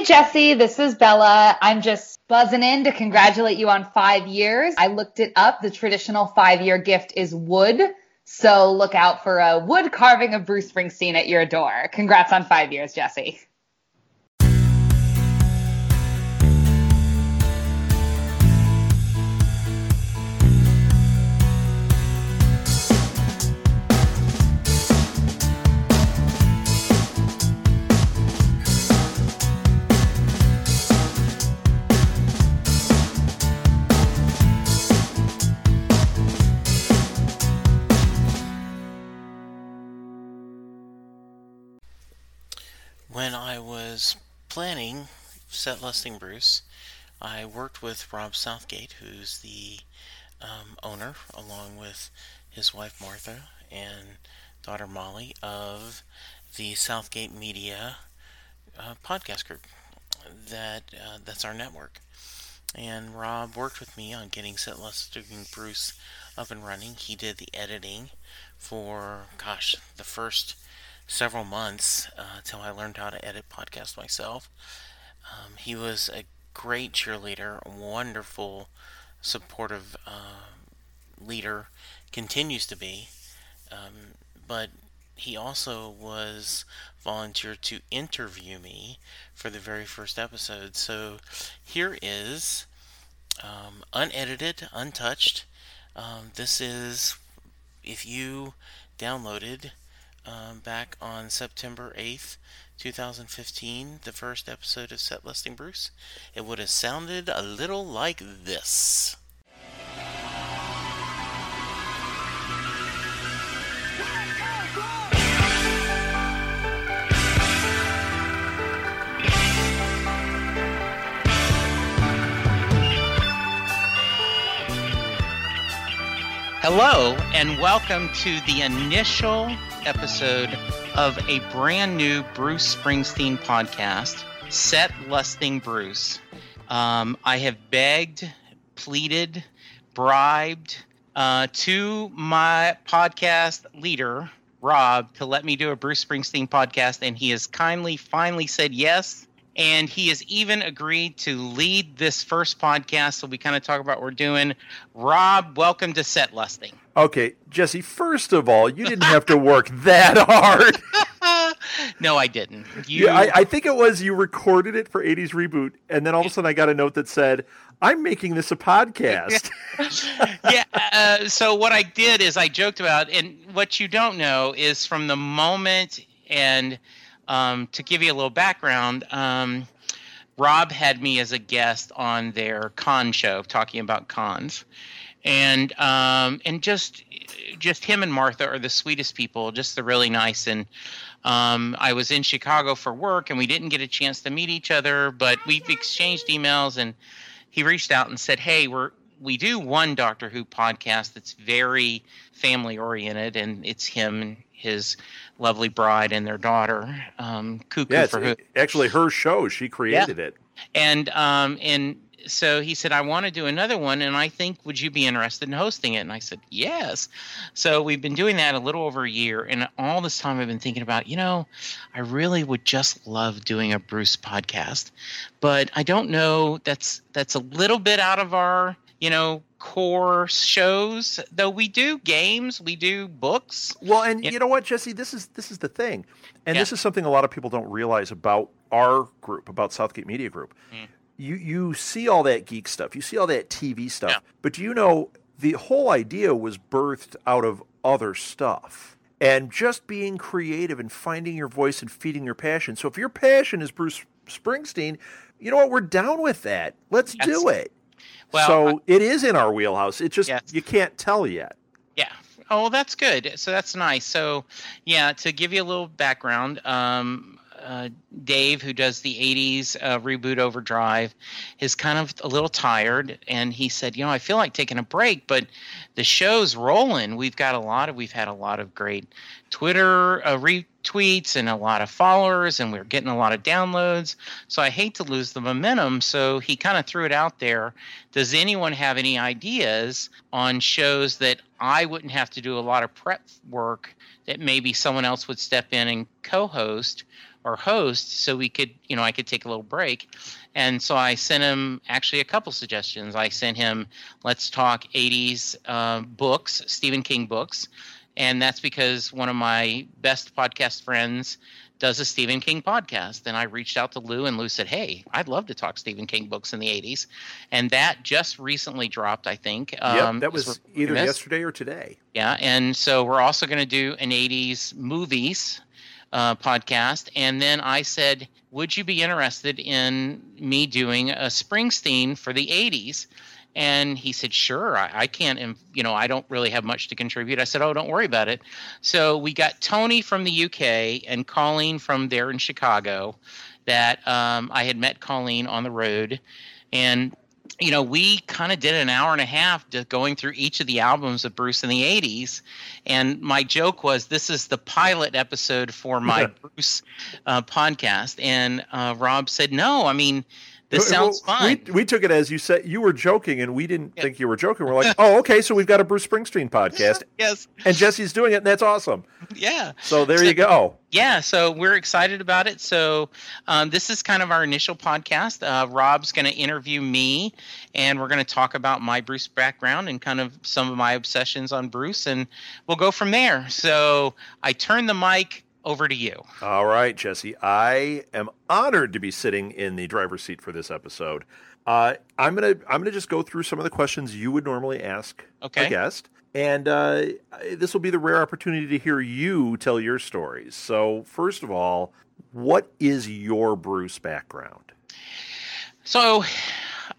Hey, Jesse, this is Bella. I'm just buzzing in to congratulate you on five years. I looked it up. The traditional five year gift is wood. So look out for a wood carving of Bruce Springsteen at your door. Congrats on five years, Jesse. Planning Set Lusting Bruce, I worked with Rob Southgate, who's the um, owner, along with his wife Martha and daughter Molly, of the Southgate Media uh, podcast group. That uh, that's our network. And Rob worked with me on getting Set Lusting Bruce up and running. He did the editing for, gosh, the first several months until uh, I learned how to edit podcasts myself. Um, he was a great cheerleader, wonderful, supportive uh, leader, continues to be. Um, but he also was volunteered to interview me for the very first episode. So here is um, unedited, untouched. Um, this is if you downloaded um, back on September 8th, 2015, the first episode of Set Lusting Bruce, it would have sounded a little like this. Hello, and welcome to the initial episode of a brand new Bruce Springsteen podcast, Set Lusting Bruce. Um, I have begged, pleaded, bribed uh, to my podcast leader, Rob, to let me do a Bruce Springsteen podcast, and he has kindly finally said yes. And he has even agreed to lead this first podcast. So we kind of talk about what we're doing. Rob, welcome to Set Lusting. Okay, Jesse, first of all, you didn't have to work that hard. no, I didn't. You... Yeah, I, I, think it was you recorded it for 80s Reboot, and then all of a sudden I got a note that said, I'm making this a podcast. yeah, uh, so what I did is I joked about, and what you don't know is from the moment, and um, to give you a little background, um, Rob had me as a guest on their con show talking about cons and um, and just just him and Martha are the sweetest people, just the really nice. And um, I was in Chicago for work, and we didn't get a chance to meet each other, but we've exchanged emails, and he reached out and said, "Hey, we're." We do one Doctor Who podcast that's very family oriented, and it's him his lovely bride and their daughter, um, Cuckoo yeah, for Who. Actually, her show. She created yeah. it. And um, and so he said, I want to do another one, and I think, would you be interested in hosting it? And I said, yes. So we've been doing that a little over a year, and all this time I've been thinking about, you know, I really would just love doing a Bruce podcast, but I don't know. That's that's a little bit out of our, you know, core shows. Though we do games, we do books. Well, and you, know what, Jesse, this is this is the thing, and yeah. this is something a lot of people don't realize about our group, about Southgate Media Group. Mm you you see all that geek stuff, you see all that TV stuff, yeah. but do you know the whole idea was birthed out of other stuff? And just being creative and finding your voice and feeding your passion. So if your passion is Bruce Springsteen, you know what? We're down with that. Let's yes. do it. Well, so I, it is in our wheelhouse. It just yes. you can't tell yet. Yeah. Oh, that's good. So that's nice. So, yeah, to give you a little background, um, uh, Dave, who does the 80s uh, reboot Overdrive, is kind of a little tired. And he said, You know, I feel like taking a break, but the show's rolling. We've got a lot of, we've had a lot of great Twitter uh, retweets and a lot of followers, and we're getting a lot of downloads. So I hate to lose the momentum. So he kind of threw it out there. Does anyone have any ideas on shows that I wouldn't have to do a lot of prep work that maybe someone else would step in and co host? Or host so we could, you know, I could take a little break. And so I sent him actually a couple suggestions. I sent him Let's Talk 80s uh, books, Stephen King books. And that's because one of my best podcast friends does a Stephen King podcast. And I reached out to Lou, and Lou said, Hey, I'd love to talk Stephen King books in the 80s. And that just recently dropped, I think. Um, yep, that was either yesterday or today. Yeah. And so we're also going to do an 80s movies uh, podcast. And then I said, Would you be interested in me doing a Springsteen for the 80s? And he said, "Sure, I, I, can't. You know, I don't really have much to contribute." I said, "Oh, don't worry about it." So we got Tony from the UK and Colleen from there in Chicago. That um, I had met Colleen on the road, and you know, we kind of did an hour and a half going through each of the albums of Bruce in the 80s. And my joke was this is the pilot episode for my Bruce uh, podcast. And uh, Rob said, no, I mean, this sounds well, fine. We, we, took it as you said you were joking, and we didn't yeah. think you were joking. We're like, oh, okay, so we've got a Bruce Springsteen podcast. yes. And Jesse's doing it, and that's awesome. Yeah. So there so, you go. Yeah, so we're excited about it. So um, this is kind of our initial podcast. Uh, Rob's going to interview me, and we're going to talk about my Bruce background and kind of some of my obsessions on Bruce, and we'll go from there. So I turn the mic over to you. All right, Jesse. I am honored to be sitting in the driver's seat for this episode. Uh, I'm gonna I'm gonna just go through some of the questions you would normally ask okay. a guest, and uh, this will be the rare opportunity to hear you tell your stories. So, first of all, what is your Bruce background? So,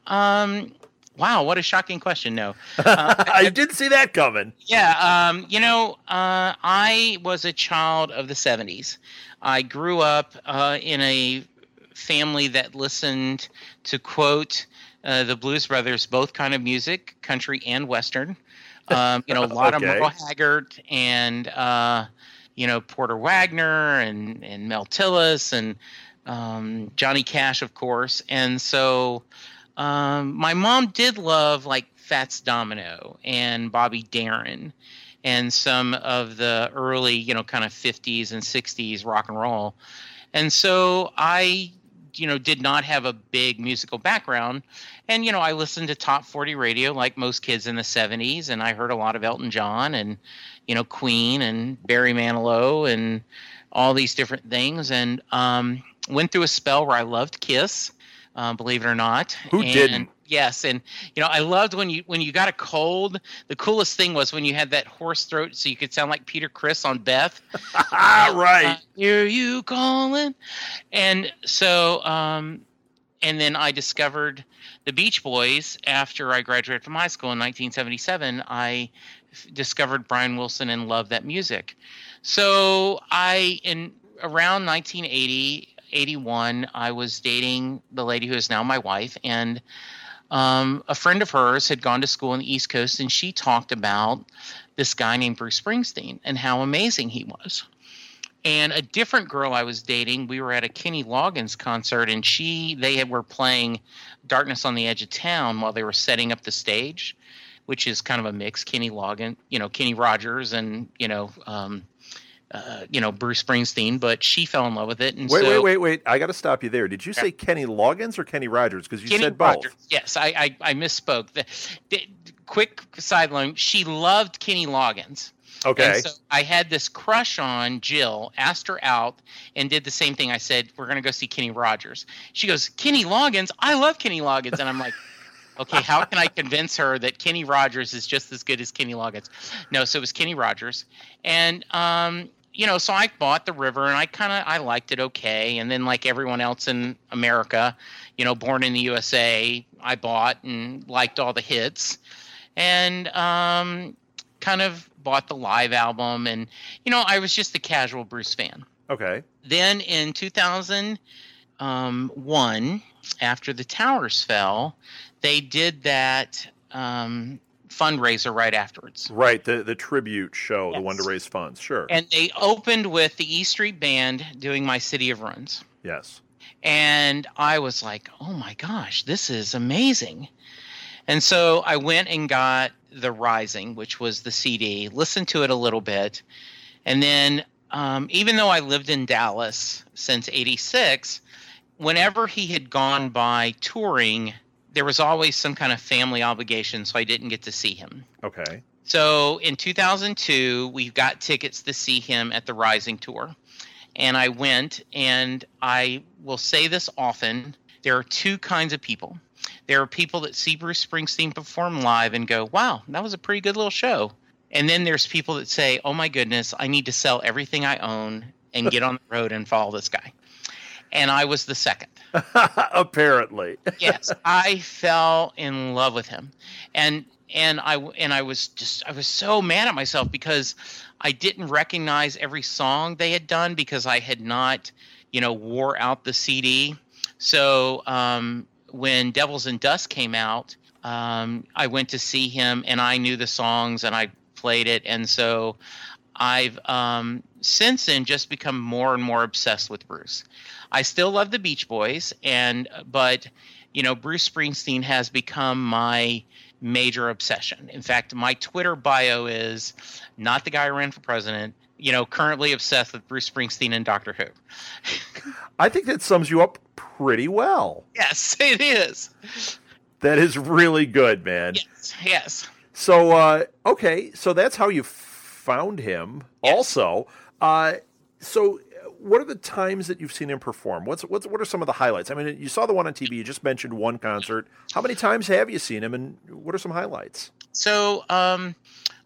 um, Wow, what a shocking question! No, uh, I didn't see that coming. Yeah, um, you know, uh, I was a child of the '70s. I grew up uh, in a family that listened to quote uh, the Blues Brothers, both kind of music, country and western. Um, you know, a lot okay. of Merle Haggard and uh, you know Porter Wagoner and and Mel Tillis and um, Johnny Cash, of course, and so. Um, my mom did love like Fats Domino and Bobby Darin and some of the early, you know, kind of 50s and 60s rock and roll. And so I, you know, did not have a big musical background. And, you know, I listened to top 40 radio like most kids in the 70s. And I heard a lot of Elton John and, you know, Queen and Barry Manilow and all these different things. And um, went through a spell where I loved Kiss um, believe it or not. Who and, didn't? Yes, and you know I loved when you when you got a cold. The coolest thing was when you had that hoarse throat, so you could sound like Peter Criss on Beth. right. Uh, Hear you calling, and so um, and then I discovered the Beach Boys after I graduated from high school in 1977. I discovered Brian Wilson and loved that music. So I in around 1980 81, I was dating the lady who is now my wife, and um, a friend of hers had gone to school on the East Coast, and she talked about this guy named Bruce Springsteen and how amazing he was. And a different girl I was dating, we were at a Kenny Loggins concert, and she they had, were playing "Darkness on the Edge of Town" while they were setting up the stage, which is kind of a mix. Kenny Loggins, you know, Kenny Rogers, and you know, um, uh, you know Bruce Springsteen, but she fell in love with it. And wait, so, wait, wait, wait! I got to stop you there. Did you say Kenny Loggins or Kenny Rogers? Because you Kenny said both. Rogers. Yes, I, I, I misspoke. The, the, quick sideline: She loved Kenny Loggins. Okay. And so I had this crush on Jill, asked her out, and did the same thing. I said, We're going to go see Kenny Rogers. She goes, Kenny Loggins? I love Kenny Loggins. And I'm like, Okay, how can I convince her that Kenny Rogers is just as good as Kenny Loggins? No, so it was Kenny Rogers. And um, you know, so I bought the river and I kind of I liked it okay. And then like everyone else in America, you know, born in the USA, I bought and liked all the hits, and um, kind of bought the live album. And you know, I was just a casual Bruce fan. Okay. Then in 2001, um, after the towers fell, they did that um, fundraiser right afterwards. Right, the the tribute show, yes. the one to raise funds, sure. And they opened with the E Street Band doing "My City of Ruins." Yes. And I was like, "Oh my gosh, this is amazing!" And so I went and got the Rising, which was the CD, listened to it a little bit, and then um, even though I lived in Dallas since '86, whenever he had gone by touring, there was always some kind of family obligation, so I didn't get to see him. Okay. So in 2002, we got tickets to see him at the Rising Tour. And I went, and I will say this often there are two kinds of people. There are people that see Bruce Springsteen perform live and go, wow, that was a pretty good little show. And then there's people that say, oh my goodness, I need to sell everything I own and get on the road and follow this guy. And I was the second. Apparently. yes, I fell in love with him. And and I and I was just I was so mad at myself because I didn't recognize every song they had done because I had not, you know, wore out the CD. So um, when Devils and Dust came out, um, I went to see him and I knew the songs and I played it, and so I've um, since then just become more and more obsessed with Bruce. I still love the Beach Boys, and but you know Bruce Springsteen has become my major obsession. In fact, my Twitter bio is not the guy who ran for president. You know, currently obsessed with Bruce Springsteen and Doctor Who. I think that sums you up pretty well. Yes, it is. That is really good, man. Yes, yes. So, uh, okay, so that's how you found him. Yes. Also, uh, so what are the times that you've seen him perform? What's what's what are some of the highlights? I mean, you saw the one on TV. You just mentioned one concert. How many times have you seen him, and what are some highlights? So, um,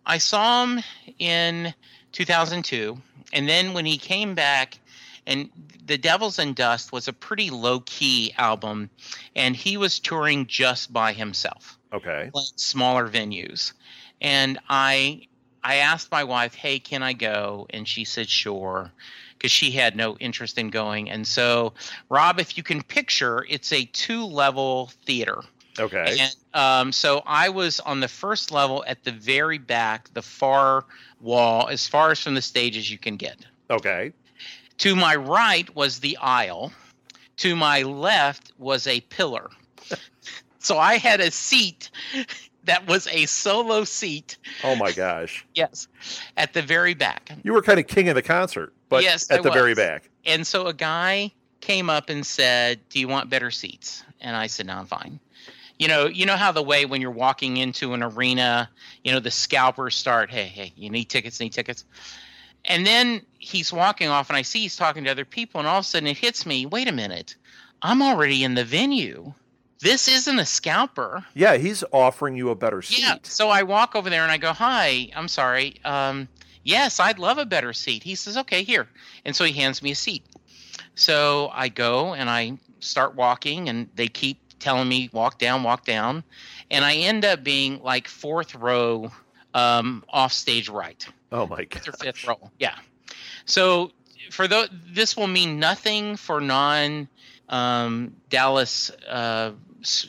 I saw him in 2002, and then when he came back, and the Devils and Dust was a pretty low key album, and he was touring just by himself, Okay. like smaller venues, and I I asked my wife, "Hey, can I go?" And she said, "Sure." Because she had no interest in going. And so, Rob, if you can picture, it's a two level theater. Okay. And um, so I was on the first level at the very back, the far wall, as far as from the stage as you can get. Okay. To my right was the aisle. To my left was a pillar. so I had a seat that was a solo seat. Oh my gosh. Yes, at the very back. You were kind of king of the concert, but Yes, at I the very back. And so a guy came up and said, "Do you want better seats?" And I said, "No, I'm fine." You know, you know how the way when you're walking into an arena, you know, the scalpers start, "Hey, hey, you need tickets, need tickets." And then he's walking off and I see he's talking to other people and all of a sudden it hits me, "Wait a minute. I'm already in the venue. This isn't a scalper." Yeah, he's offering you a better seat. Yeah. So I walk over there and I go, "Hi, I'm sorry. Um, yes, I'd love a better seat." He says, "Okay, here." And so he hands me a seat. So I go and I start walking, and they keep telling me walk down, walk down, and I end up being like fourth row, um, off stage right Oh my god. fifth row. Yeah. So for the, this will mean nothing for non um, Dallas uh,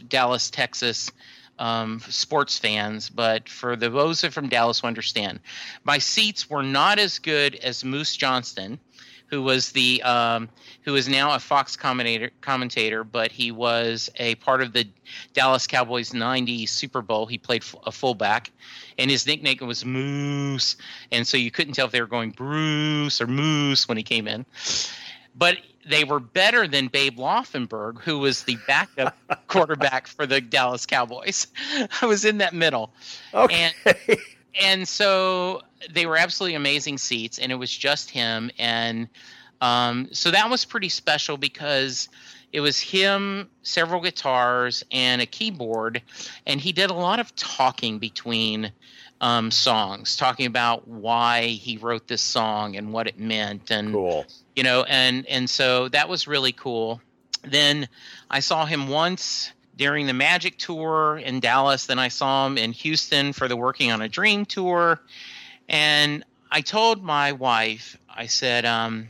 Dallas Texas um, sports fans, but for the those are from Dallas who understand, my seats were not as good as Moose Johnston. Who was the um, who is now a Fox commentator commentator, but he was a part of the Dallas Cowboys '90 Super Bowl. He played f- a fullback, and his nickname was Moose and so you couldn't tell if they were going Bruce or Moose when he came in. But they were better than Babe Laufenberg, who was the backup quarterback for the Dallas Cowboys. I was in that middle, Okay. and so they were absolutely amazing seats, and it was just him, and um, so that was pretty special because it was him, several guitars, and a keyboard, and he did a lot of talking between um, songs, talking about why he wrote this song and what it meant, and cool. you know, and and so that was really cool. Then I saw him once during the Magic tour in Dallas. Then I saw him in Houston for the Working on a Dream tour, and I told my wife, I said, um,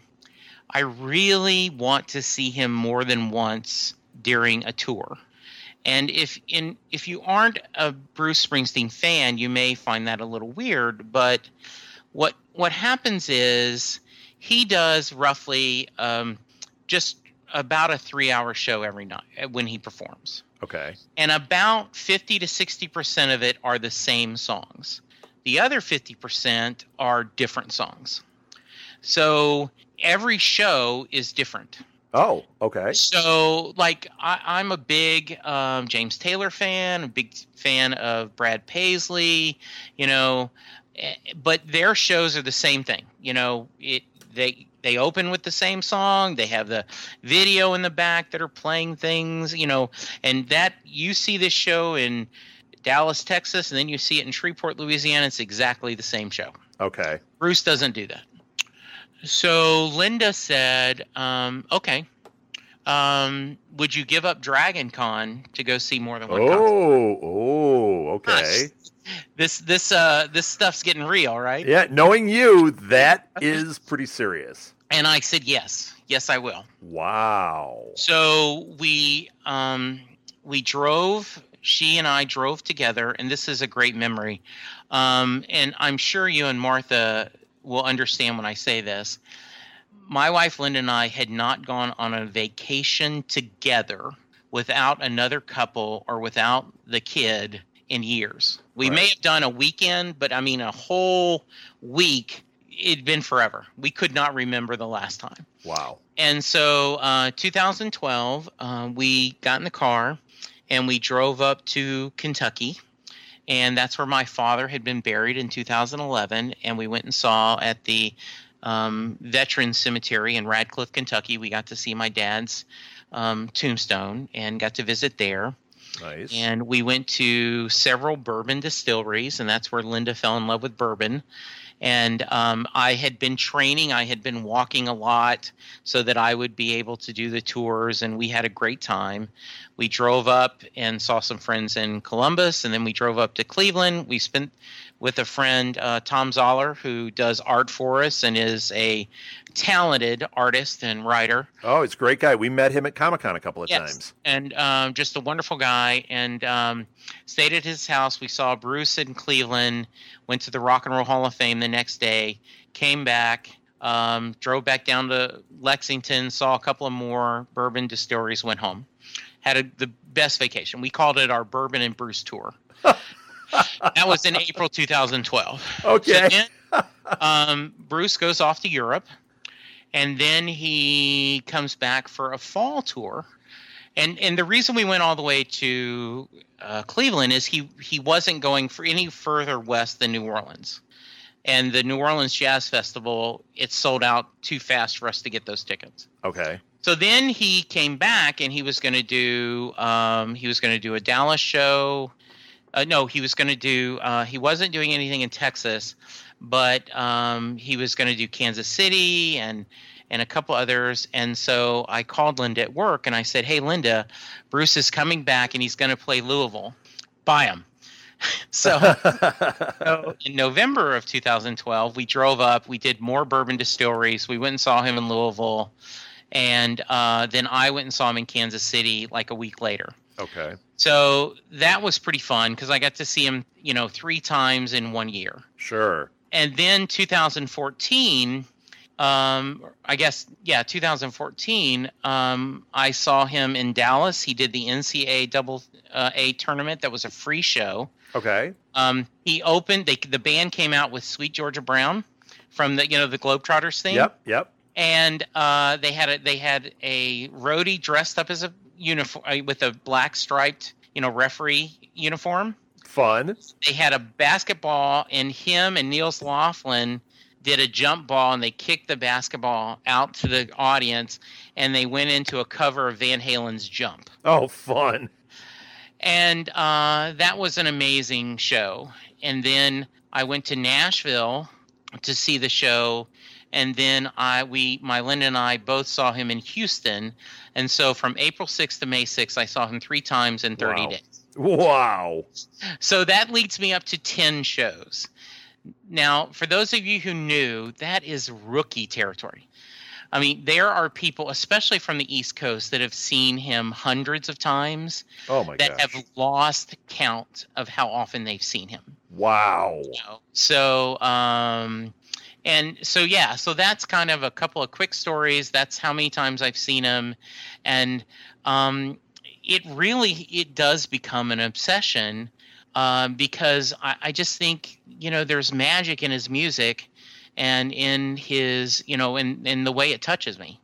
I really want to see him more than once during a tour. And if in if you aren't a Bruce Springsteen fan, you may find that a little weird. But what what happens is he does roughly um, just about a three hour show every night uh, when he performs Okay. and about 50 to 60% of it are the same songs. The other 50% are different songs. So every show is different. Oh, okay. So, like, I, am a big um, James Taylor fan, a big fan of Brad Paisley, you know, eh, but their shows are the same thing. You know, it they they open with the same song. They have the video in the back that are playing things, you know, and that you see this show in Dallas, Texas, and then you see it in Shreveport, Louisiana. It's exactly the same show. Okay. Bruce doesn't do that. So Linda said, um, "Okay, um, would you give up Dragon Con to go see more than one oh, concert?" Oh, okay. This this uh this stuff's getting real, right? Yeah, knowing you, that is pretty serious. And I said yes, yes, I will. Wow. So we um we drove. She and I drove together, and this is a great memory. Um, and I'm sure you and Martha will understand when I say this. My wife Linda and I had not gone on a vacation together without another couple or without the kid in years. We right. may have done a weekend, but I mean a whole week. It'd been forever. We could not remember the last time. Wow. And so, uh, 2012, uh, we got in the car and we drove up to Kentucky and that's where my father had been buried in 2011. And we went and saw at the um, Veteran Cemetery in Radcliff, Kentucky. We got to see my dad's um, tombstone and got to visit there. Nice. And we went to several bourbon distilleries, and that's where Linda fell in love with bourbon and um, I had been training. I had been walking a lot so that I would be able to do the tours, and we had a great time. We drove up and saw some friends in Columbus, and then we drove up to Cleveland. We spent with a friend, uh, Tom Zoller, who does art for us and is a talented artist and writer. Oh, he's a great guy. We met him at Comic Con a couple of yes. times. And um, just a wonderful guy. And um, stayed at his house. We saw Bruce in Cleveland, went to the Rock and Roll Hall of Fame the next day, came back. Um, drove back down to Lexington, saw a couple of more bourbon distilleries, went home. Had a, the best vacation. We called it our Bourbon and Bruce tour. that was in April 2012. Okay. So then, um, Bruce goes off to Europe, and then he comes back for a fall tour. And and the reason we went all the way to uh, Cleveland is he he wasn't going for any further west than New Orleans. And the New Orleans Jazz Festival, it sold out too fast for us to get those tickets. Okay. So then he came back and he was going to do um, he was going to do a Dallas show uh, no, he was going to do. Uh, he wasn't doing anything in Texas, but um, he was going to do Kansas City and and a couple others. And so I called Linda at work and I said, "Hey, Linda, Bruce is coming back and he's going to play Louisville. Buy him." so, so, in November of 2012, we drove up. We did more bourbon distilleries. We went and saw him in Louisville, and uh, then I went and saw him in Kansas City like a week later. Okay. So that was pretty fun because I got to see him, you know, three times in one year. Sure. And then 2014, um, I guess, yeah, 2014, um, I saw him in Dallas. He did the NCAA double uh, A tournament. That was a free show. Okay. Um, he opened. They, the band came out with "Sweet Georgia Brown" from the you know the Globetrotters thing. Yep. Yep. And uh, they had a they had a roadie dressed up as a uniform uh, with a black striped, you know, referee uniform. Fun. They had a basketball, and him and Nils Lofgren did a jump ball, and they kicked the basketball out to the audience, and they went into a cover of Van Halen's "Jump." Oh, fun! And uh, that was an amazing show. And then I went to Nashville to see the show and then I we my Linda and I both saw him in Houston, and so from April 6th to May 6th, I saw him three times in 30 wow. days. Wow! So that leads me up to 10 shows. Now, for those of you who knew, that is rookie territory. I mean, there are people, especially from the East Coast, that have seen him hundreds of times. Oh my That gosh. have lost count of how often they've seen him. Wow. You know? So, um, and so yeah so that's kind of a couple of quick stories that's how many times i've seen him and um, it really it does become an obsession um, because I, I, just think you know there's magic in his music and in his you know in in the way it touches me.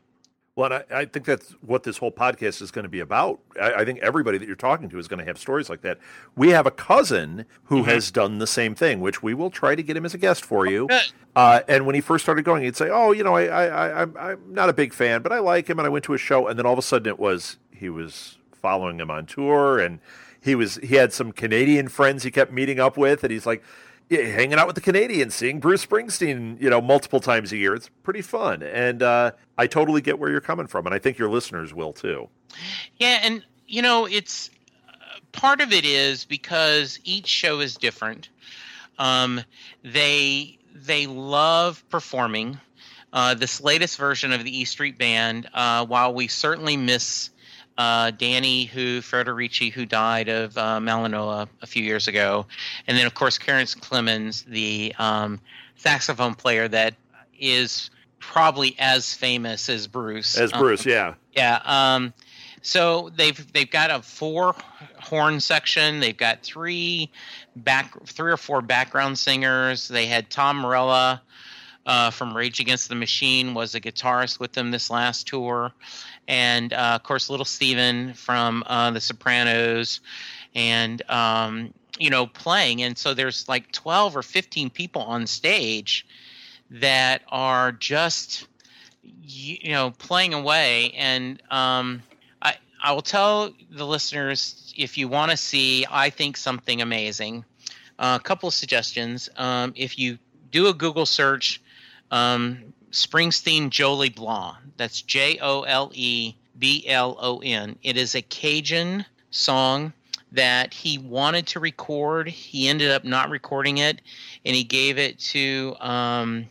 Well, I, I, think that's what this whole podcast is going to be about. I, I, think everybody that you're talking to is going to have stories like that. We have a cousin who mm-hmm. has done the same thing, which we will try to get him as a guest for you. Uh, and when he first started going, he'd say, "Oh, you know, I, I, I, I'm not a big fan, but I like him, and I went to a show." And then all of a sudden, it was he was following him on tour, and he was he had some Canadian friends he kept meeting up with, and he's like hanging out with the Canadians, seeing Bruce Springsteen, you know, multiple times a year. It's pretty fun, and uh, I totally get where you're coming from, and I think your listeners will too. Yeah, and you know, it's uh, part of it is because each show is different. Um, they they love performing. Uh, this latest version of the E Street Band, uh, while we certainly miss uh, Danny, who Federici, who died of uh, melanoma a few years ago, and then of course Clarence Clemons, the um, saxophone player that is probably as famous as Bruce. As Bruce, um, yeah, yeah. Um, so they've they've got a four horn section. They've got three back three or four background singers. They had Tom Morello. Uh, from Rage Against the Machine was a guitarist with them this last tour, and uh, of course Little Steven from uh, The Sopranos, and um, you know playing. And so there's like 12 or 15 people on stage that are just you know playing away. And um, I I will tell the listeners if you want to see I think something amazing. Uh, a couple of suggestions. Um, if you do a Google search, um, Springsteen Jole Blon. That's J O L E B L O N. It is a Cajun song that he wanted to record. He ended up not recording it, and he gave it to um,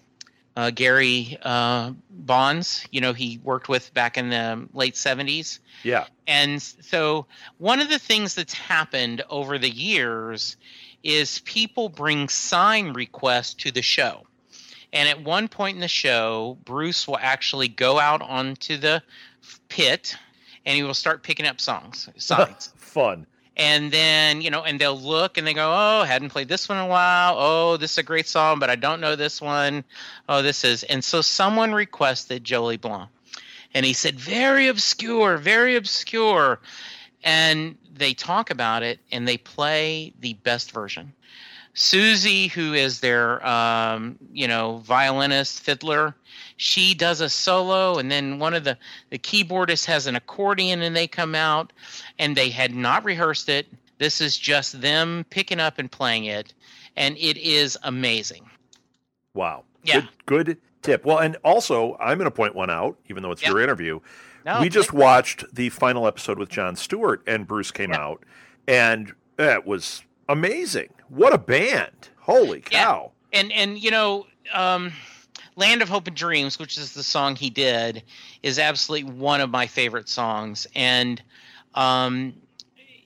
uh, Gary uh, Bonds. You know, he worked with back in the late seventies. Yeah. And so, one of the things that's happened over the years is people bring sign requests to the show. And at one point in the show, Bruce will actually go out onto the pit and he will start picking up songs, signs. Fun. And then, you know, and they'll look and they go, Oh, hadn't played this one in a while. Oh, this is a great song, but I don't know this one. Oh, this is. And so someone requested Jole Blon. And he said, Very obscure, very obscure. And they talk about it and they play the best version. Soozie, who is their um, you know violinist fiddler, she does a solo, and then one of the the keyboardists has an accordion, and they come out, and they had not rehearsed it. This is just them picking up and playing it, and it is amazing. Wow. Yeah. Good, good tip. Well, and also I'm going to point one out, even though it's yep. your interview. No, we just watched the final episode with Jon Stewart, and Bruce came yep. out, and it was amazing. What a band! Holy cow! Yeah. And and you know, um, "Land of Hope and Dreams," which is the song he did, is absolutely one of my favorite songs. And um,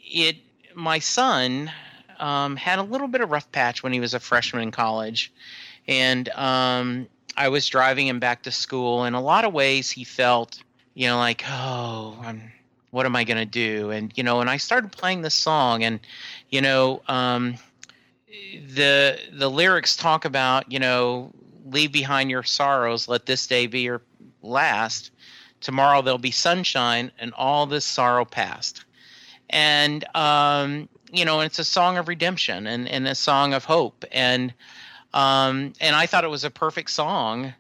it, my son um, had a little bit of rough patch when he was a freshman in college, and um, I was driving him back to school. In a lot of ways, he felt, you know, like, oh, I'm what am I going to do? And you know, and I started playing this song, and you know, um, the the lyrics talk about you know, leave behind your sorrows, let this day be your last. Tomorrow there'll be sunshine, and all this sorrow past. And um, you know, and it's a song of redemption and, and a song of hope. And um, and I thought it was a perfect song.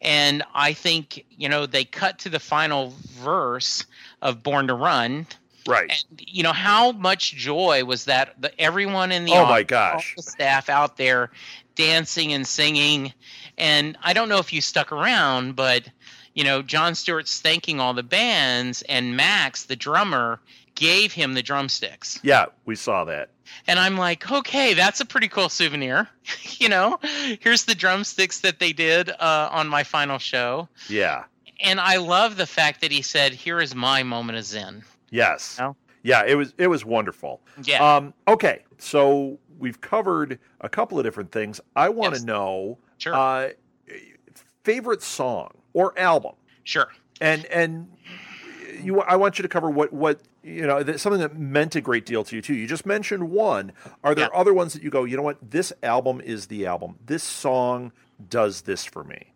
And I think, you know, they cut to the final verse of Born to Run. Right. And, you know how much joy was that? The, everyone in the oh my gosh, the staff out there dancing and singing, and I don't know if you stuck around, but you know Jon Stewart's thanking all the bands, and Max, the drummer, gave him the drumsticks. Yeah, we saw that. And I'm like, okay, that's a pretty cool souvenir. you know, here's the drumsticks that they did uh, on my final show. Yeah and I love the fact that he said, "Here is my moment of zen." Yes. You know? Yeah, it was it was wonderful. Yeah. Um, okay, so we've covered a couple of different things. I want to yes. know sure. uh, favorite song or album. Sure. And and you, I want you to cover what what you know that something that meant a great deal to you too. You just mentioned one. Are there yeah. other ones that you go? You know what? This album is the album. This song does this for me.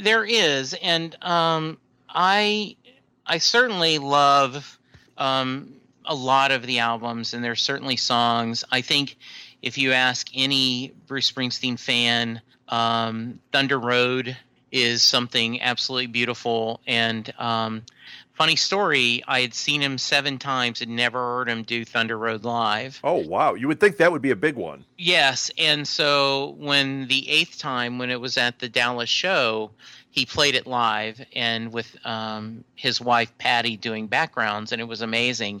There is, and um, I I certainly love um, a lot of the albums, and there's certainly songs. I think if you ask any Bruce Springsteen fan, um, Thunder Road is something absolutely beautiful. And um, funny story, I had seen him seven times and never heard him do Thunder Road live. Oh wow! You would think that would be a big one. Yes, and so when the eighth time, when it was at the Dallas show, he played it live and with um, his wife Patty doing backgrounds, and it was amazing.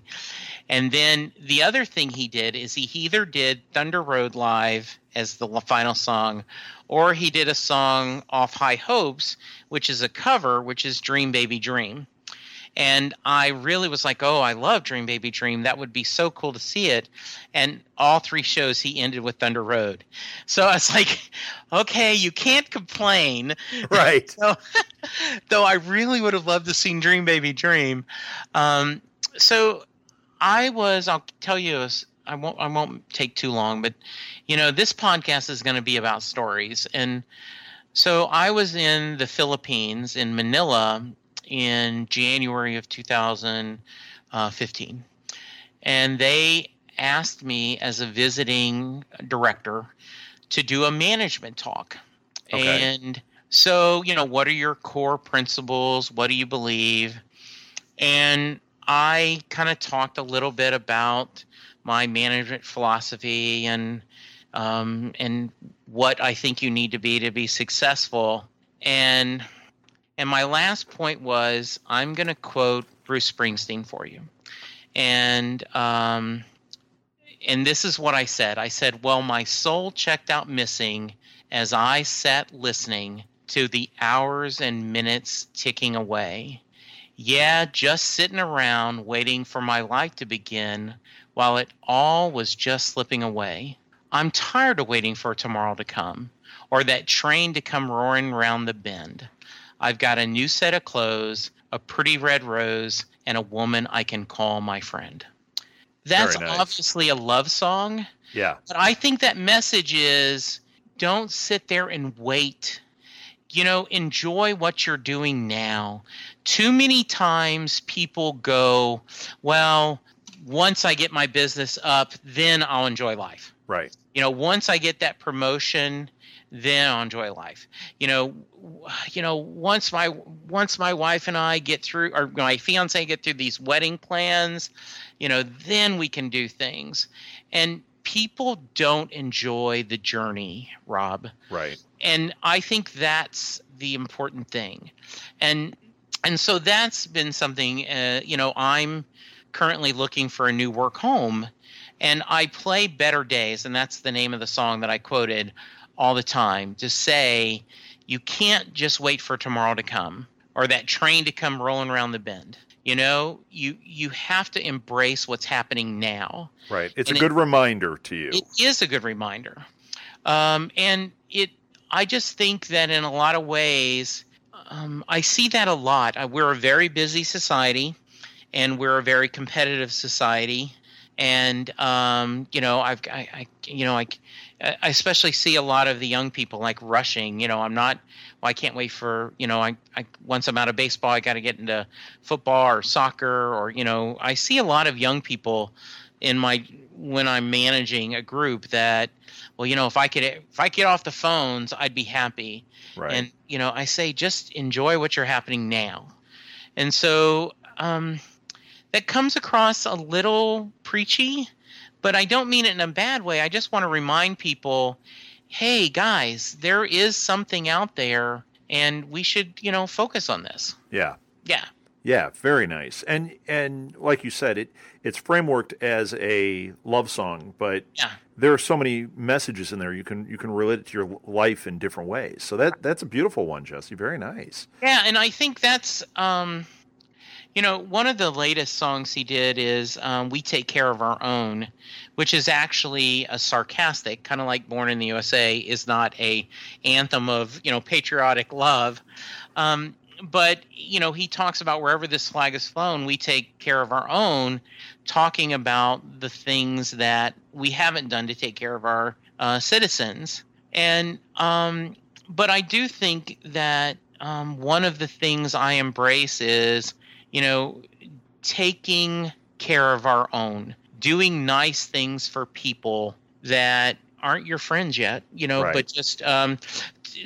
And then the other thing he did is he either did Thunder Road live as the final song, or he did a song off High Hopes, which is a cover, which is Dream Baby Dream. And I really was like, oh, I love Dream Baby Dream. That would be so cool to see it. And all three shows he ended with Thunder Road. So I was like, okay, you can't complain. Right. so, though I really would have loved to see Dream Baby Dream. Um, so I was, I'll tell you, I won't, I won't take too long, but you know, this podcast is going to be about stories. And so I was in the Philippines in Manila in January of 2015. And they asked me as a visiting director to do a management talk. Okay. And so, you know, what are your core principles? What do you believe? And I kind of talked a little bit about my management philosophy and um, and what I think you need to be to be successful. And and my last point was I'm going to quote Bruce Springsteen for you. And um, and this is what I said. I said, "Well, my soul checked out missing as I sat listening to the hours and minutes ticking away. Yeah, just sitting around waiting for my life to begin while it all was just slipping away. I'm tired of waiting for tomorrow to come or that train to come roaring round the bend. I've got a new set of clothes, a pretty red rose, and a woman I can call my friend. That's nice. obviously a love song. Yeah. But I think that message is don't sit there and wait. You know, enjoy what you're doing now. Too many times people go, well, once I get my business up, then I'll enjoy life. Right. You know, once I get that promotion, then I'll enjoy life. You know, you know, once my once my wife and I get through, or my fiance get through these wedding plans, you know, then we can do things. And people don't enjoy the journey, Rob. Right. And I think that's the important thing. And and so that's been something. Uh, you know, I'm currently looking for a new work home, and I play Better Days, and that's the name of the song that I quoted all the time to say you can't just wait for tomorrow to come or that train to come rolling around the bend. You know, you you have to embrace what's happening now. Right. It's and a good it, reminder to you. It is a good reminder. Um, and it I just think that in a lot of ways um, I see that a lot. Uh, we're a very busy society and we're a very competitive society and um, you know I've I, I, you know I, I especially see a lot of the young people like rushing. You know I'm not. Well, I can't wait for you know I, I once I'm out of baseball I got to get into football or soccer or you know I see a lot of young people in my when I'm managing a group that well you know if I could if I get off the phones I'd be happy. Right. And you know I say just enjoy what you're happening now. And so um, that comes across a little preachy, but I don't mean it in a bad way. I just want to remind people hey, guys, there is something out there, and we should, you know, focus on this. Yeah. Yeah. Yeah, very nice. And and like you said, it it's frameworked as a love song, but yeah. there are so many messages in there you can you can relate it to your life in different ways. So that that's a beautiful one, Jesse. Very nice. Yeah, and I think that's um you know, one of the latest songs he did is um, "We Take Care of Our Own," which is actually a sarcastic, kind of like "Born in the USA" is not a anthem of you know patriotic love. Um, but you know, he talks about wherever this flag is flown, we take care of our own, talking about the things that we haven't done to take care of our uh, citizens. And um, but I do think that um, one of the things I embrace is, you know, taking care of our own, doing nice things for people that aren't your friends yet, you know, Right. but just um,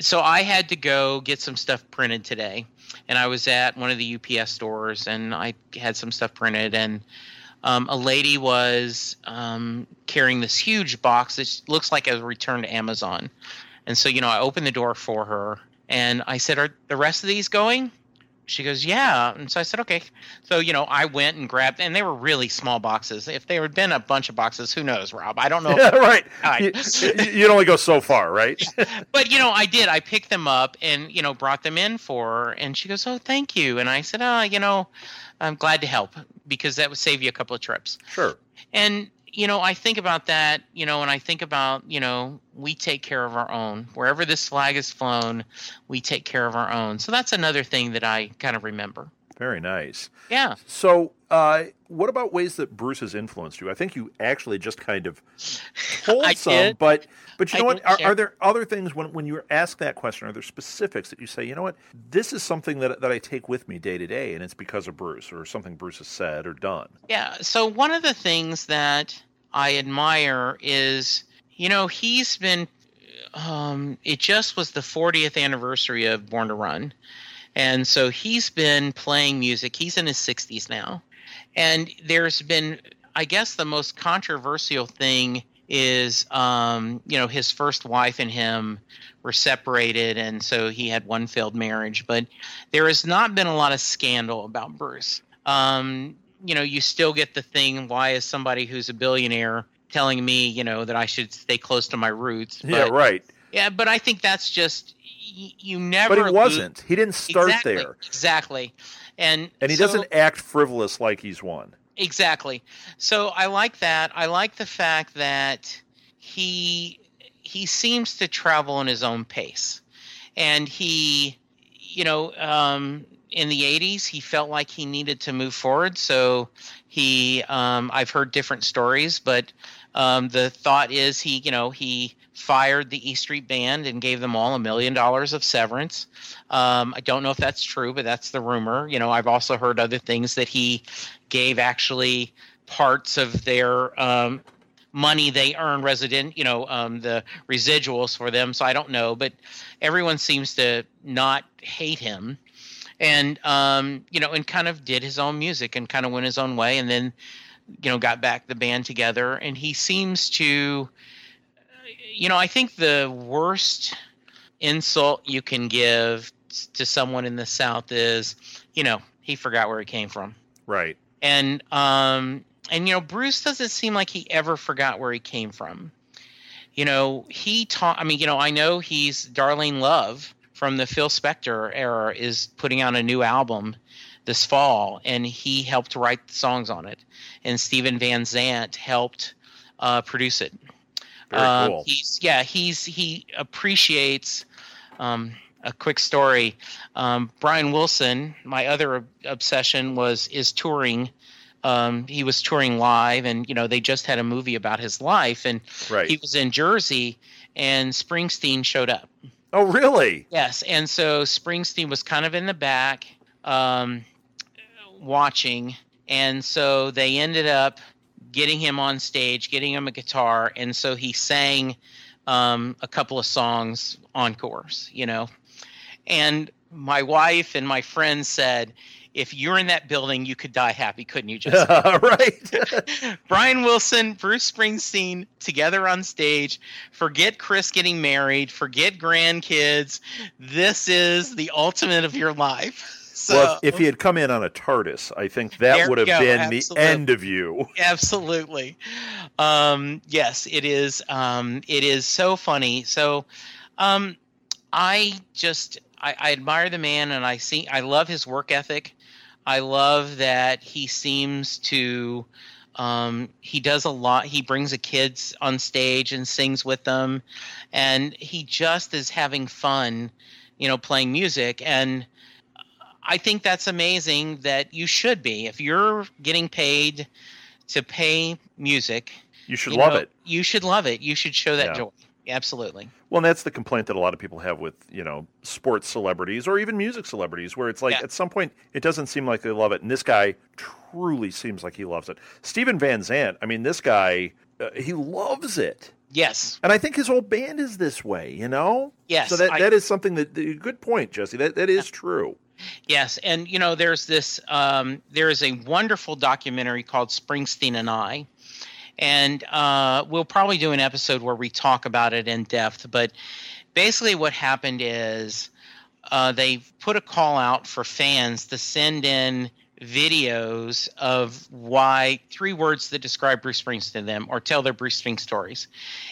so I had to go get some stuff printed today, and I was at one of the UPS stores, and I had some stuff printed, and um, a lady was um, carrying this huge box that looks like a return to Amazon, and so you know I opened the door for her, and I said, "Are the rest of these going?" She goes, "Yeah," and so I said, "Okay." So you know I went and grabbed, and they were really small boxes. If there had been a bunch of boxes, who knows, Rob? I don't know. Yeah, right. You, you'd only go so far, right? but you know i did i picked them up and you know brought them in for her and she goes oh thank you and i said oh you know i'm glad to help because that would save you a couple of trips sure. and you know i think about that you know and i think about you know we take care of our own wherever this flag is flown we take care of our own so that's another thing that i kind of remember Very nice. yeah So, uh, what about ways that Bruce has influenced you? I think you actually just kind of told some, did. but but you I know what? Are, are there other things when when you ask that question? Are there specifics that you say, you know what, this is something that that I take with me day to day, and it's because of Bruce or something Bruce has said or done? Yeah. So one of the things that I admire is, you know, he's been. Um, it just was the 40th anniversary of Born to Run, and so he's been playing music. He's in his 60s now, and there's been, I guess, the most controversial thing is, um, you know, his first wife and him were separated, and so he had one failed marriage. But there has not been a lot of scandal about Bruce. Um, you know, you still get the thing. Why is somebody who's a billionaire telling me, you know, that I should stay close to my roots? yeah, But- right. Yeah, but I think that's just y- you never. But he wasn't. He didn't start exactly, there, Exactly, and and he so- doesn't act frivolous like he's one. Exactly. So I like that. I like the fact that he he seems to travel in his own pace, and he, you know, um, in the '80s he felt like he needed to move forward. So he, um, I've heard different stories, but um, the thought is he, you know, he fired the E Street Band and gave them all a million dollars of severance. Um, I don't know if that's true, but that's the rumor. You know, I've also heard other things that he gave actually parts of their um, money they earn resident, you know, um, the residuals for them. So I don't know, but everyone seems to not hate him. And um, you know, and kind of did his own music and kind of went his own way, and then you know got back the band together. And he seems to, you know, I think the worst insult you can give to someone in the South is, you know, he forgot where he came from Right. and um and you know bruce doesn't seem like he ever forgot where he came from you know he taught i mean you know i know he's darlene love from the phil spector era is putting out a new album this fall and he helped write the songs on it and Steven Van Zandt helped uh, produce it Very um, cool. He's yeah, he's he appreciates. Um, a quick story. Um, Brian Wilson, my other ob- obsession was is touring. Um, he was touring live, and you know they just had a movie about his life, and Right. he was in Jersey, and Springsteen showed up. Oh, really? Yes, and so Springsteen was kind of in the back, um, watching, and so they ended up getting him on stage, getting him a guitar, and so he sang um, a couple of songs encores, you know. And my wife and my friends said, "If you're in that building, you could die happy, couldn't you?" Just right. Brian Wilson, Bruce Springsteen together on stage. Forget Chris getting married. Forget grandkids. This is the ultimate of your life. So, well, if, if he had come in on a TARDIS, I think that would have go, been absolutely. the end of you. absolutely, um, yes, it is. Um, it is so funny. So, um, I just I, I admire the man, and I see I love his work ethic. I love that he seems to um, he does a lot. He brings the kids on stage and sings with them, and he just is having fun, you know, playing music. And I think that's amazing. That you should be if you're getting paid to pay music. You should you love know, it. You should love it. You should show that Yeah. joy. Absolutely. Well, and that's the complaint that a lot of people have with you know sports celebrities or even music celebrities, where it's like Yeah. at some point it doesn't seem like they love it, and this guy truly seems like he loves it. Steven Van Zandt, I mean, this guy uh, he loves it. Yes. And I think his whole band is this way, you know. Yes, So that I- that is something that good point, Jesse. That that is true. Yes, and you know, there's this. Um, there is a wonderful documentary called Springsteen and I, and uh, we'll probably do an episode where we talk about it in depth. But basically, what happened is uh, they put a call out for fans to send in videos of why three words that describe Bruce Springsteen to them or tell their Bruce Springsteen stories.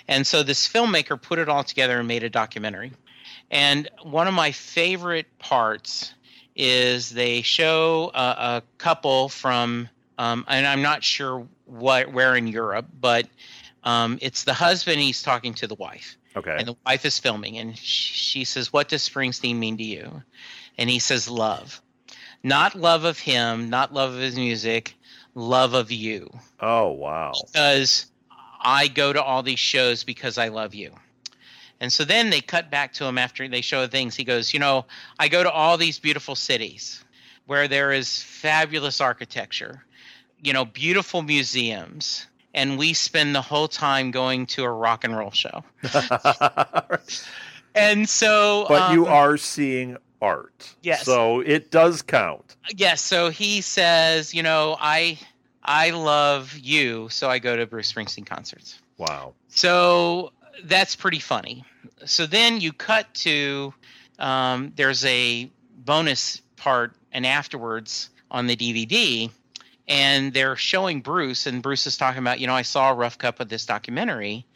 And so this filmmaker put it all together and made a documentary. And one of my favorite parts is they show a, a couple from, um, and I'm not sure what where in Europe, but um, it's the husband. He's talking to the wife, Okay. and the wife is filming, and she, she says, "What does Springsteen mean to you?" And he says, "Love, not love of him, not love of his music, love of you." oh wow. because I go to all these shows because I love you. And so then they cut back to him after they show things. He goes, You know, I go to all these beautiful cities where there is fabulous architecture, you know, beautiful museums. And we spend the whole time going to a rock and roll show. And so. but you um, are seeing art. Yes. So it does count. Yes. So he says, You know, I. I love you, so I go to Bruce Springsteen concerts. Wow. So that's pretty funny. So then you cut to um, there's a bonus part and afterwards on the DVD, and they're showing Bruce, and Bruce is talking about, you know, I saw a rough cut of this documentary,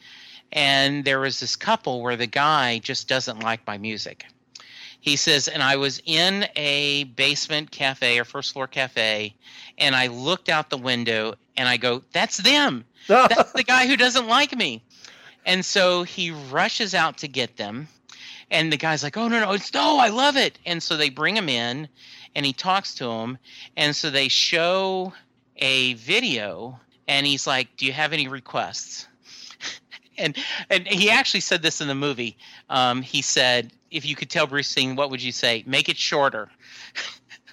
and there was this couple where the guy just doesn't like my music. He says, and I was in a basement cafe or first floor cafe, and I looked out the window and I go, that's them that's the guy who doesn't like me. And so he rushes out to get them. And the guy's like, oh, no, no, it's no, I love it. And so they bring him in and he talks to him. And so they show a video and he's like, do you have any requests? and and he actually said this in the movie. Um, he said, if you could tell Bruce Springsteen, what would you say? Make it shorter.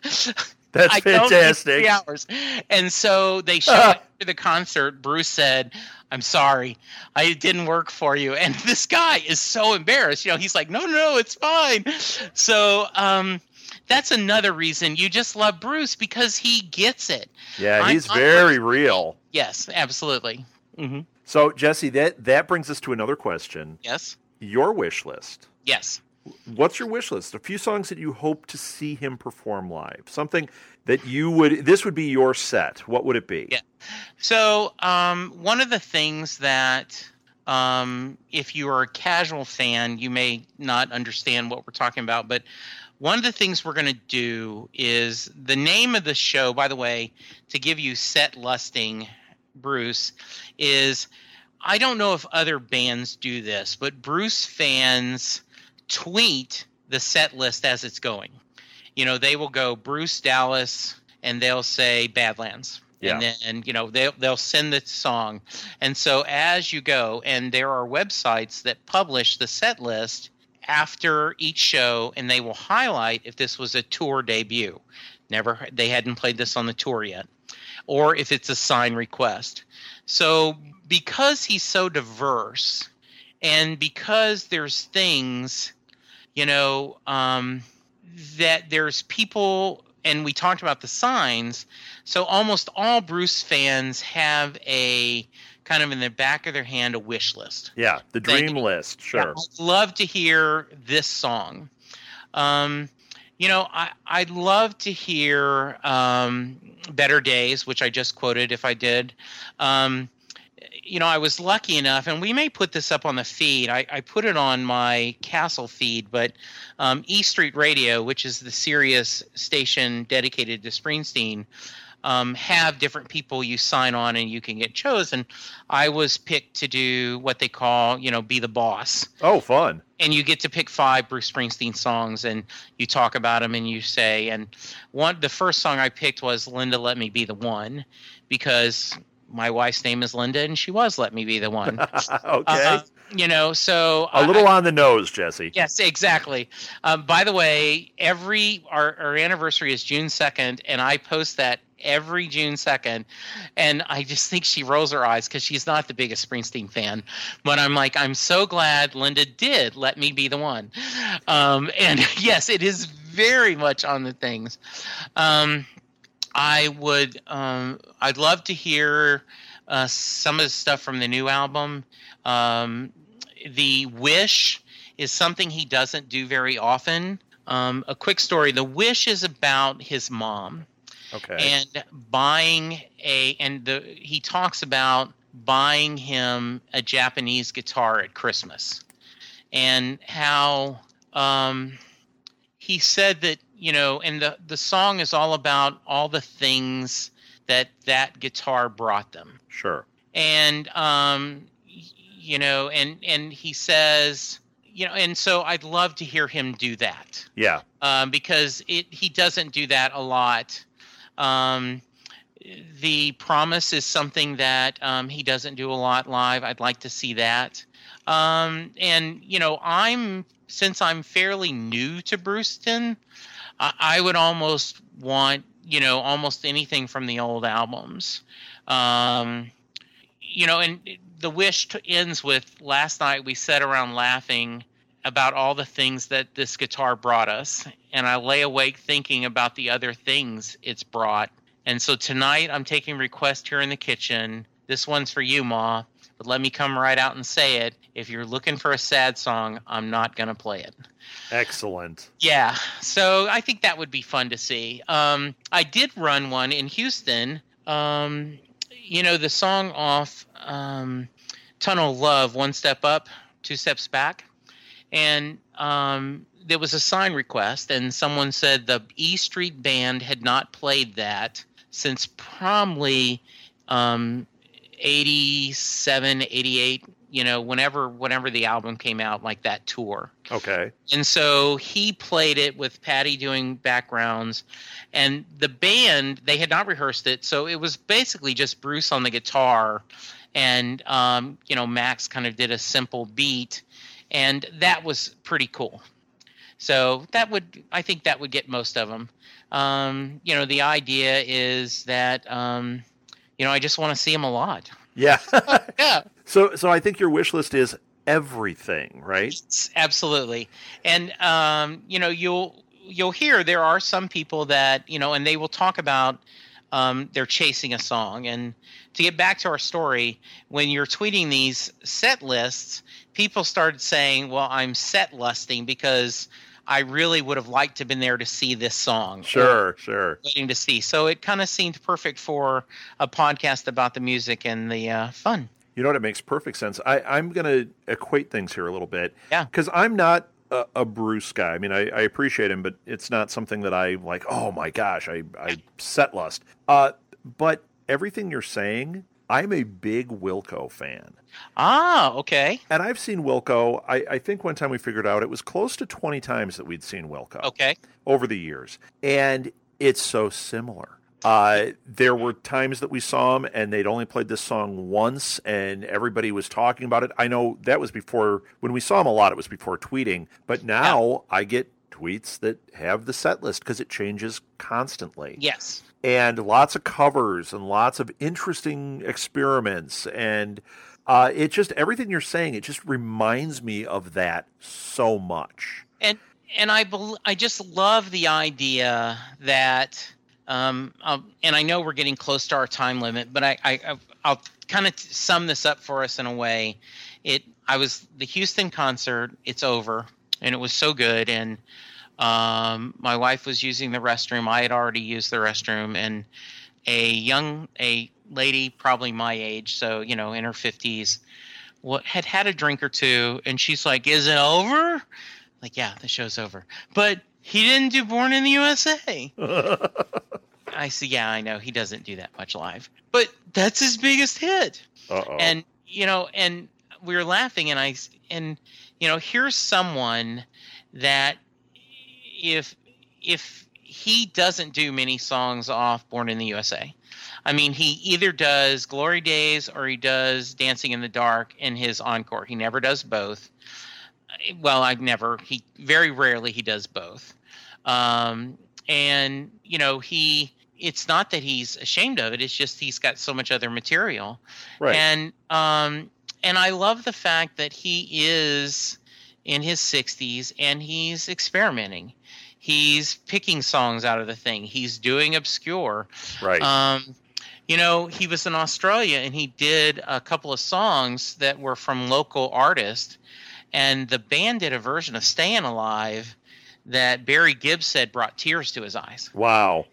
That's I fantastic. three hours. And so they showed after the concert. Bruce said, "I'm sorry, I didn't work for you." And this guy is so embarrassed. You know, he's like, "No, no, no, it's fine." So um, that's another reason you just love Bruce because he gets it. Yeah, I'm he's not very Bruce real. Yes, absolutely. hmm So Jesse, that that brings us to another question. Yes, Your wish list. yes. What's your wish list? A few songs that you hope to see him perform live. Something that you would. This would be your set. What would it be? Yeah. So, um, one of the things that, um, if you are a casual fan, you may not understand what we're talking about, but one of the things we're going to do is the name of the show, by the way, to give you set lusting, Bruce, is I don't know if other bands do this, but Bruce fans tweet the set list as it's going. You know, they will go Bruce Dallas and they'll say Badlands. Yeah. And then, you know, they'll, they'll send the song. And so as you go, and there are websites that publish the set list after each show, and they will highlight if this was a tour debut. Never, they hadn't played this on the tour yet, or if it's a sign request. So because he's so diverse, and because there's things, you know, um, that there's people, and we talked about the signs. So almost all Bruce fans have a kind of in the back of their hand a wish list. Yeah, the dream you. list. Sure. Yeah, I'd love to hear this song. Um, you know, I, I'd love to hear um, Better Days, which I just quoted if I did. Um, you know, I was lucky enough, and we may put this up on the feed. I, I put it on my Castle feed, but um, E Street Radio, which is the Sirius station dedicated to Springsteen, um, have different people you sign on and you can get chosen. I was picked to do what they call, you know, be the boss Oh, fun. and you get to pick five Bruce Springsteen songs and you talk about them and you say and one the first song I picked was Linda Let Me Be the One because my wife's name is Linda, and she was "Let Me Be the One." okay. Uh, you know, so a little I, on the nose, Jesse. Yes, exactly. Um, by the way, every our, our anniversary is June second, and I post that every June 2nd. And I just think she rolls her eyes because she's not the biggest Springsteen fan. But I'm like, I'm so glad Linda did let me be the one. Um, and yes, it is very much on the things. Um, I would, um, I'd love to hear uh, some of the stuff from the new album. Um, the Wish is something he doesn't do very often. Um, a quick story: The Wish is about his mom. Okay. And buying a and the he talks about buying him a Japanese guitar at Christmas, and how um, he said that you know, and the the song is all about all the things that that guitar brought them. Sure. And um, you know, and and he says you know, and so I'd love to hear him do that. Yeah. Um, because it he doesn't do that a lot. Um, the promise is something that um, he doesn't do a lot live. I'd like to see that. Um, and you know, I'm since I'm fairly new to Bruceton, I, I would almost want you know almost anything from the old albums. Um, you know, and the wish ends with last night we sat around laughing about all the things that this guitar brought us, and I lay awake thinking about the other things it's brought. And so tonight I'm taking request here in the kitchen. This one's for you, Ma. But let me come right out and say it. If you're looking for a sad song, I'm not going to play it. Excellent. Yeah. So I think that would be fun to see. Um, I did run one in Houston. Um, you know, the song off um, Tunnel Love, One Step Up, Two Steps Back and um, there was a sign request, and someone said the E Street Band had not played that since probably um, 87, 88, you know, whenever whenever the album came out, like that tour. Okay. And so he played it with Patti doing backgrounds, and the band they had not rehearsed it, so it was basically just Bruce on the guitar, and um, you know Max kind of did a simple beat and that was pretty cool. So that would, I think, that would get most of them. Um, you know, the idea is that, um, you know, I just want to see them a lot. Yeah. yeah. So, so I think your wish list is everything, right? Absolutely. And um, you know, you'll you'll hear there are some people that you know, and they will talk about um, they're chasing a song. And to get back to our story, when you're tweeting these set lists, people started saying, "Well, I'm set lusting because." I really would have liked to have been there to see this song. Sure, sure. Waiting to see. So it kind of seemed perfect for a podcast about the music and the uh, fun. You know what? It makes perfect sense. I, I'm going to equate things here a little bit. Yeah. Because I'm not a, a, Bruce guy. I mean, I, I, appreciate him, but it's not something that I like. Oh my gosh, I, I set lust. Uh, but everything you're saying I'm a big Wilco fan. Ah, okay. And I've seen Wilco. I, I, think one time we figured out it was close to 20 times that we'd seen Wilco. Okay. Over the years. And it's so similar. Uh, there were times that we saw them and they'd only played this song once and everybody was talking about it. I know that was before, when we saw them a lot, it was before tweeting. But now yeah. I get tweets that have the set list because it changes constantly. Yes. And lots of covers and lots of interesting experiments. And uh, it just everything you're saying it just reminds me of that so much. And and i bel- i just love the idea that um, um, and i know we're getting close to our time limit but i, I i'll kind of sum this up for us in a way. It i was the houston concert it's over and it was so good and um, my wife was using the restroom. I had already used the restroom, and a young a lady, probably my age, so you know, in her fifties, what had had a drink or two, and she's like, "Is it over?" Like, yeah, the show's over. But he didn't do Born in the USA. I see. Yeah, I know he doesn't do that much live, but that's his biggest hit. Uh-oh. And you know, and we were laughing, and I and you know, here's someone that if if he doesn't do many songs off Born in the USA, I mean, he either does Glory Days or he does Dancing in the Dark in his encore. He never does both. Well, I've never. He very rarely he does both. Um, and you know, he. It's not that he's ashamed of it. It's just he's got so much other material. Right. And um, and I love the fact that he is in his 60s and he's experimenting. He's picking songs out of the thing. He's doing obscure. Right. Um, you know, he was in Australia and he did a couple of songs that were from local artists, and the band did a version of "Staying Alive" that Barry Gibb said brought tears to his eyes. wow.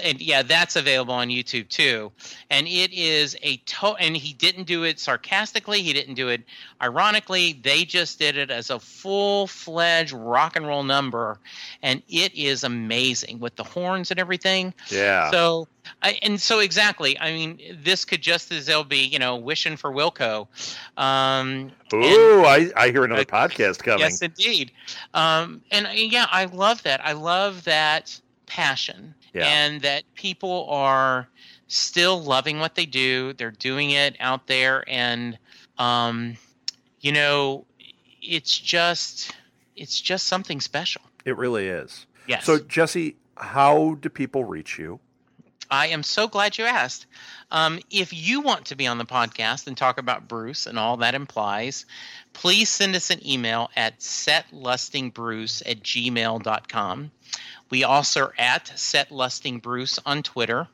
And yeah, that's available on YouTube too. And it is a to and he didn't do it sarcastically, he didn't do it ironically. They just did it as a full-fledged rock and roll number and it is amazing with the horns and everything. Yeah. So I, and so exactly. I mean, this could just as well be, you know, wishing for Wilco. Um, and- I, I hear another podcast coming. Yes, indeed. Um, and uh, yeah, I love that. I love that passion Yeah. and that people are still loving what they do. They're doing it out there, and um, you know, it's just it's just something special. It really is. Yes. So, Jesse, how do people reach you? I am so glad you asked. Um, if you want to be on the podcast and talk about Bruce and all that implies, please send us an email at setlustingbruce at gmail.com. We also are at setlustingbruce on Twitter.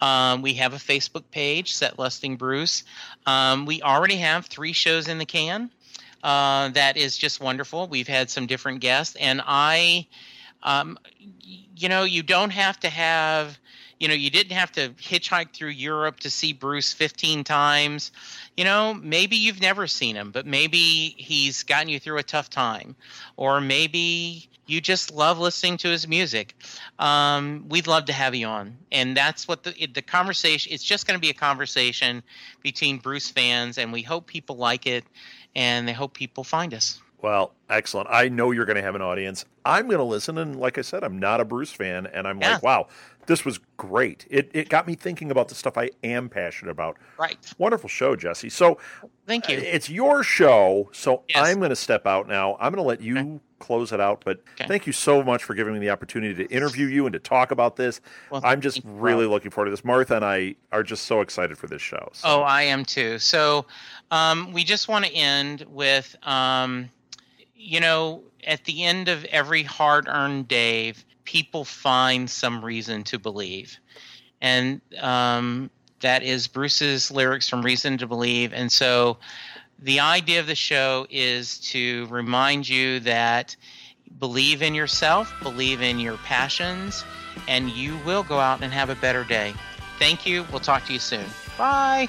Um, we have a Facebook page, Set Lusting Bruce. Um, we already have three shows in the can. Uh, that is just wonderful. We've had some different guests, and I, um, you know, you don't have to have you know, you didn't have to hitchhike through Europe to see Bruce 15 times. You know, maybe you've never seen him, but maybe he's gotten you through a tough time. Or maybe you just love listening to his music. Um, we'd love to have you on. And that's what the, the conversation, it's just going to be a conversation between Bruce fans, and we hope people like it and they hope people find us. Well, excellent. I know you're going to have an audience. I'm going to listen, and like I said, I'm not a Bruce fan, and I'm Yeah. like, wow, this was great. It it got me thinking about the stuff I am passionate about. Right. Wonderful show, Jesse. So Thank you. it's your show, so Yes. I'm going to step out now. I'm going to let you close it out, but Okay. thank you so much for giving me the opportunity to interview you and to talk about this. Well, I'm just really looking forward to this. Martha and I are just so excited for this show. So. Oh, I am too. So, um, we just want to end with, um, you know, at the end of every hard-earned day, people find some reason to believe, and um, that is Bruce's lyrics from "Reason to Believe." And so, the idea of the show is to remind you that believe in yourself, believe in your passions, and you will go out and have a better day. Thank you. We'll talk to you soon. Bye.